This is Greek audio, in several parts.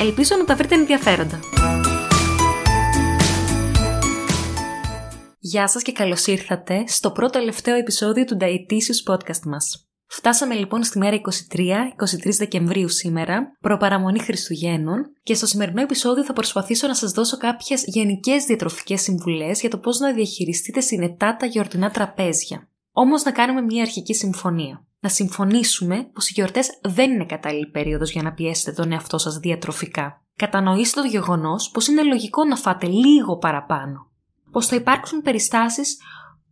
Ελπίζω να τα βρείτε ενδιαφέροντα. Γεια σας και καλώς ήρθατε στο πρώτο τελευταίο επεισόδιο του Dietitious Podcast μας. Φτάσαμε λοιπόν στη μέρα 23, 23 Δεκεμβρίου σήμερα, προπαραμονή Χριστουγέννων και στο σημερινό επεισόδιο θα προσπαθήσω να σας δώσω κάποιες γενικές διατροφικές συμβουλές για το πώς να διαχειριστείτε συνετά τα γιορτινά τραπέζια. Όμως να κάνουμε μια αρχική συμφωνία να συμφωνήσουμε πως οι γιορτές δεν είναι κατάλληλη περίοδος για να πιέσετε τον εαυτό σας διατροφικά. Κατανοήστε το γεγονός πως είναι λογικό να φάτε λίγο παραπάνω. Πως θα υπάρξουν περιστάσεις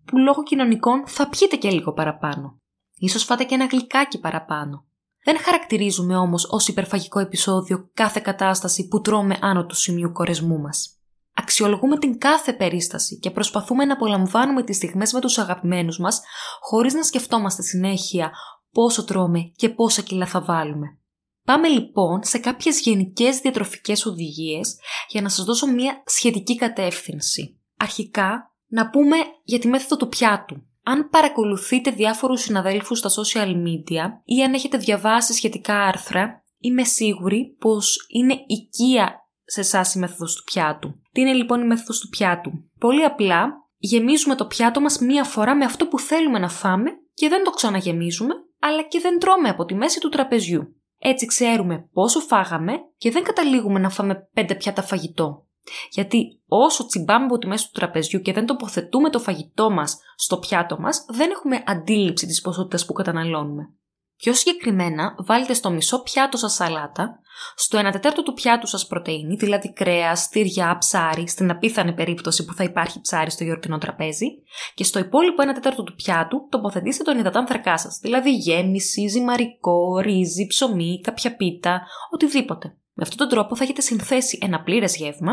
που λόγω κοινωνικών θα πιείτε και λίγο παραπάνω. Ίσως φάτε και ένα γλυκάκι παραπάνω. Δεν χαρακτηρίζουμε όμως ως υπερφαγικό επεισόδιο κάθε κατάσταση που τρώμε άνω του σημείου κορεσμού μας. Αξιολογούμε την κάθε περίσταση και προσπαθούμε να απολαμβάνουμε τις στιγμές με τους αγαπημένους μας χωρίς να σκεφτόμαστε συνέχεια πόσο τρώμε και πόσα κιλά θα βάλουμε. Πάμε λοιπόν σε κάποιες γενικές διατροφικές οδηγίες για να σας δώσω μια σχετική κατεύθυνση. Αρχικά, να πούμε για τη μέθοδο του πιάτου. Αν παρακολουθείτε διάφορους συναδέλφους στα social media ή αν έχετε διαβάσει σχετικά άρθρα, είμαι σίγουρη πως είναι οικία σε εσάς η μέθοδος του πιάτου. Τι είναι λοιπόν η μέθοδος του πιάτου; Πολύ απλά γεμίζουμε το πιάτο μας μία φορά με αυτό που θέλουμε να φάμε και δεν το ξαναγεμίζουμε, αλλά και δεν τρώμε από τη μέση του τραπεζιού. Έτσι ξέρουμε πόσο φάγαμε και δεν καταλήγουμε να φάμε πέντε πιάτα φαγητό. Γιατί όσο τσιμπάμε από τη μέση του τραπεζιού και δεν τοποθετούμε το φαγητό μας στο πιάτο μας, δεν έχουμε αντίληψη της ποσότητας που καταναλώνουμε. Πιο συγκεκριμένα, βάλτε στο μισό πιάτο σας σαλάτα, στο 1 τέταρτο του πιάτου σας πρωτεΐνη, δηλαδή κρέας, τυριά, ψάρι, στην απίθανη περίπτωση που θα υπάρχει ψάρι στο γιορτινό τραπέζι, και στο υπόλοιπο 1 τέταρτο του πιάτου τοποθετήστε τον υδατάνθρακά σας, δηλαδή γέμιση, ζυμαρικό, ρύζι, ψωμί, κάποια πίτα, οτιδήποτε. Με αυτόν τον τρόπο θα έχετε συνθέσει ένα πλήρες γεύμα,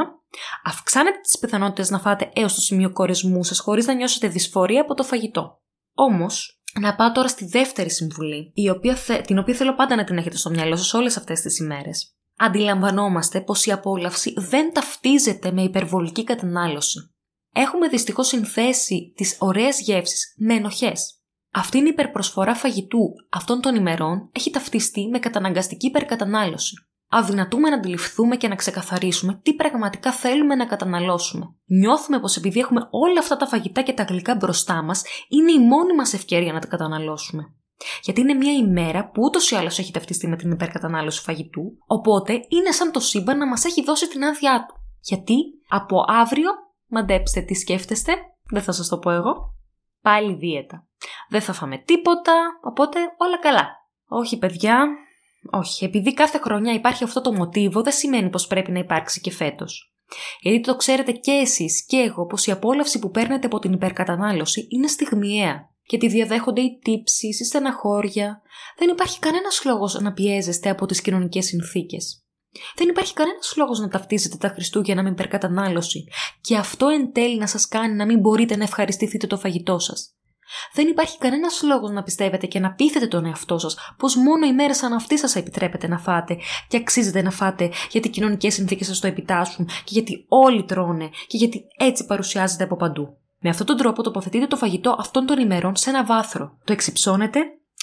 αυξάνετε τις πιθανότητες να φάτε έως το σημείο κορεσμού σας χωρίς να νιώσετε δυσφορία από το φαγητό. Όμως, να πάω τώρα στη δεύτερη συμβουλή, η οποία την οποία θέλω πάντα να την έχετε στο μυαλό σας όλες αυτές τις ημέρες. Αντιλαμβανόμαστε πως η απόλαυση δεν ταυτίζεται με υπερβολική κατανάλωση. Έχουμε δυστυχώς συνθέσει τις ωραίες γεύσεις με ενοχές. Αυτή η υπερπροσφορά φαγητού αυτών των ημερών έχει ταυτιστεί με καταναγκαστική υπερκατανάλωση αδυνατούμε να αντιληφθούμε και να ξεκαθαρίσουμε τι πραγματικά θέλουμε να καταναλώσουμε. Νιώθουμε πως επειδή έχουμε όλα αυτά τα φαγητά και τα γλυκά μπροστά μας, είναι η μόνη μας ευκαιρία να τα καταναλώσουμε. Γιατί είναι μια ημέρα που ούτως ή άλλως έχει ταυτιστεί με την υπερκατανάλωση φαγητού, οπότε είναι σαν το σύμπαν να μας έχει δώσει την άδειά του. Γιατί από αύριο, μαντέψτε τι σκέφτεστε, δεν θα σας το πω εγώ, πάλι δίαιτα. Δεν θα φάμε τίποτα, οπότε όλα καλά. Όχι παιδιά, όχι, επειδή κάθε χρονιά υπάρχει αυτό το μοτίβο, δεν σημαίνει πως πρέπει να υπάρξει και φέτος. Γιατί το ξέρετε και εσείς και εγώ πως η απόλαυση που παίρνετε από την υπερκατανάλωση είναι στιγμιαία και τη διαδέχονται οι τύψεις, οι στεναχώρια. Δεν υπάρχει κανένας λόγος να πιέζεστε από τις κοινωνικές συνθήκες. Δεν υπάρχει κανένας λόγος να ταυτίζετε τα Χριστούγεννα με υπερκατανάλωση και αυτό εν τέλει να σας κάνει να μην μπορείτε να ευχαριστηθείτε το φαγητό σας. Δεν υπάρχει κανένας λόγος να πιστεύετε και να πείθετε τον εαυτό σας πως μόνο οι μέρε σαν αυτή σας επιτρέπετε να φάτε και αξίζετε να φάτε γιατί οι κοινωνικές συνθήκες σας το επιτάσσουν και γιατί όλοι τρώνε και γιατί έτσι παρουσιάζεται από παντού. Με αυτόν τον τρόπο τοποθετείτε το φαγητό αυτών των ημερών σε ένα βάθρο. Το εξυψώνετε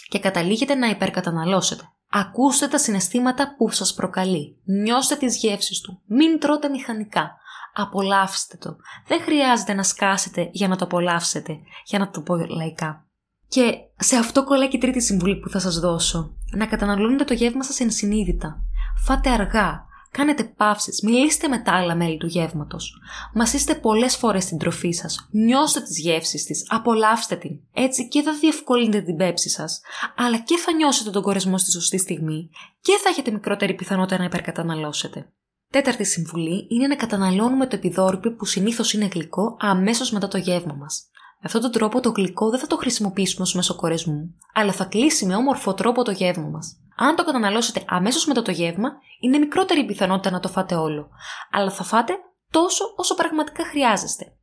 και καταλήγετε να υπερκαταναλώσετε. Ακούστε τα συναισθήματα που σας προκαλεί. Νιώστε τις γεύσεις του. Μην τρώτε μηχανικά απολαύστε το. Δεν χρειάζεται να σκάσετε για να το απολαύσετε, για να το πω λαϊκά. Και σε αυτό κολλάει και η τρίτη συμβουλή που θα σας δώσω. Να καταναλώνετε το γεύμα σας ενσυνείδητα. Φάτε αργά, κάνετε παύσεις, μιλήστε με τα άλλα μέλη του γεύματος. Μασίστε πολλές φορές την τροφή σας, νιώστε τις γεύσεις της, απολαύστε την. Έτσι και θα διευκολύνετε την πέψη σας, αλλά και θα νιώσετε τον κορεσμό στη σωστή στιγμή και θα έχετε μικρότερη πιθανότητα να υπερκαταναλώσετε. Τέταρτη συμβουλή είναι να καταναλώνουμε το επιδόρυπιο που συνήθως είναι γλυκό αμέσως μετά το γεύμα μας. Με αυτόν τον τρόπο το γλυκό δεν θα το χρησιμοποιήσουμε ως μέσο κορεσμού, αλλά θα κλείσει με όμορφο τρόπο το γεύμα μας. Αν το καταναλώσετε αμέσως μετά το γεύμα, είναι μικρότερη η πιθανότητα να το φάτε όλο. Αλλά θα φάτε τόσο όσο πραγματικά χρειάζεστε.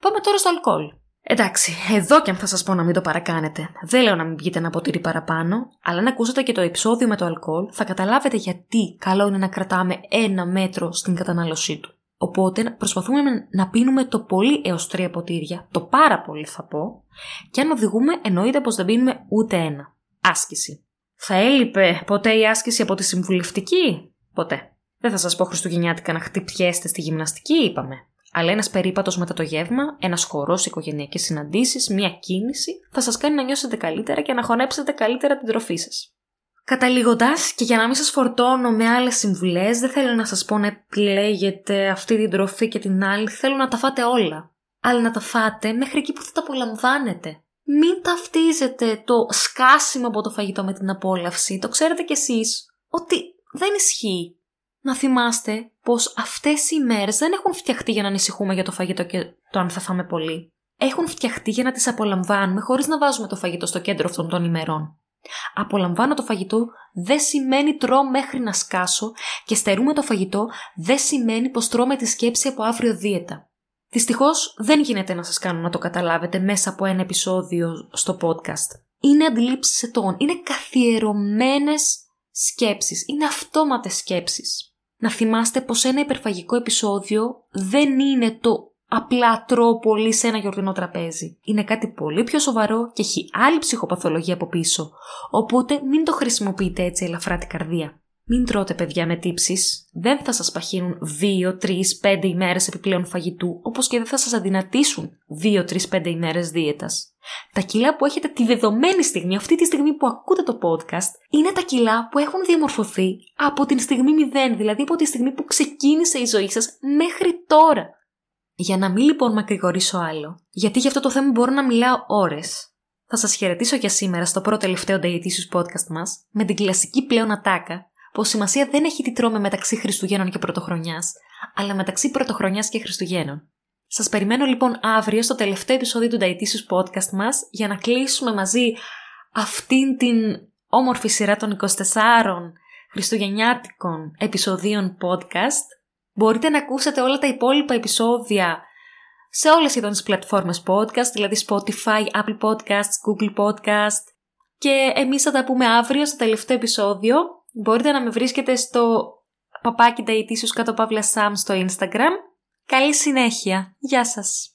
Πάμε τώρα στο αλκοόλ. Εντάξει, εδώ και αν θα σας πω να μην το παρακάνετε. Δεν λέω να μην πιείτε ένα ποτήρι παραπάνω, αλλά αν ακούσετε και το επεισόδιο με το αλκοόλ, θα καταλάβετε γιατί καλό είναι να κρατάμε ένα μέτρο στην κατανάλωσή του. Οπότε προσπαθούμε να πίνουμε το πολύ έως τρία ποτήρια, το πάρα πολύ θα πω, και αν οδηγούμε εννοείται πως δεν πίνουμε ούτε ένα. Άσκηση. Θα έλειπε ποτέ η άσκηση από τη συμβουλευτική; Ποτέ. Δεν θα σας πω Χριστουγεννιάτικα να χτυπιέστε στη γυμναστική, είπαμε. Αλλά ένας περίπατος μετά το γεύμα, ένας χορός, οικογενειακές συναντήσεις, μια κίνηση θα σας κάνει να νιώσετε καλύτερα και να χωνέψετε καλύτερα την τροφή σας. Καταλήγοντα, και για να μην σας φορτώνω με άλλες συμβουλές, δεν θέλω να σας πω να επιλέγετε αυτή την τροφή και την άλλη, θέλω να τα φάτε όλα. Αλλά να τα φάτε μέχρι εκεί που θα τα απολαμβάνετε. Μην ταυτίζετε το σκάσιμο από το φαγητό με την απόλαυση. Το ξέρετε κι εσείς ότι δεν ισχύει. Να θυμάστε πως αυτές οι μέρες δεν έχουν φτιαχτεί για να ανησυχούμε για το φαγητό και το αν θα φάμε πολύ. Έχουν φτιαχτεί για να τις απολαμβάνουμε χωρίς να βάζουμε το φαγητό στο κέντρο αυτών των ημερών. Απολαμβάνω το φαγητό δεν σημαίνει τρώω μέχρι να σκάσω και στερούμε το φαγητό δεν σημαίνει πως τρώμε τη σκέψη από αύριο δίαιτα. Δυστυχώς δεν γίνεται να σας κάνω να το καταλάβετε μέσα από ένα επεισόδιο στο podcast. Είναι αντιλήψεις ετών, είναι καθιερωμένες σκέψεις, είναι αυτόματες σκέψεις. Να θυμάστε πως ένα υπερφαγικό επεισόδιο δεν είναι το απλά τρώω πολύ σε ένα γιορτινό τραπέζι. Είναι κάτι πολύ πιο σοβαρό και έχει άλλη ψυχοπαθολογία από πίσω. Οπότε μην το χρησιμοποιείτε έτσι ελαφρά την καρδία. Μην τρώτε παιδιά με τύψεις. Δεν θα σας παχύνουν 2, 3, 5 ημέρες επιπλέον φαγητού, όπως και δεν θα σας αδυνατήσουν 2, 3, 5 ημέρες δίαιτας. Τα κιλά που έχετε τη δεδομένη στιγμή, αυτή τη στιγμή που ακούτε το podcast, είναι τα κιλά που έχουν διαμορφωθεί από την στιγμή 0, δηλαδή από τη στιγμή που ξεκίνησε η ζωή σας μέχρι τώρα. Για να μην λοιπόν μακρηγορήσω άλλο, γιατί για αυτό το θέμα μπορώ να μιλάω ώρες, θα σας χαιρετήσω για σήμερα στο πρώτο τελευταίο Dietitious podcast μας με την κλασική πλέον ατάκα πως σημασία δεν έχει τι τρώμε μεταξύ Χριστουγέννων και Πρωτοχρονιάς, αλλά μεταξύ Πρωτοχρονιάς και Χριστουγέννων. Σας περιμένω λοιπόν αύριο στο τελευταίο επεισόδιο του Dietitious Podcast μας για να κλείσουμε μαζί αυτήν την όμορφη σειρά των 24 χριστουγεννιάτικων επεισοδίων podcast. Μπορείτε να ακούσετε όλα τα υπόλοιπα επεισόδια σε όλες σχεδόν τις πλατφόρμες podcast, δηλαδή Spotify, Apple Podcasts, Google Podcast και εμείς θα τα πούμε αύριο στο τελευταίο επεισόδιο Μπορείτε να με βρίσκετε στο παπάκι τα κάτω παύλα Sam στο Instagram. Καλή συνέχεια. Γεια σας.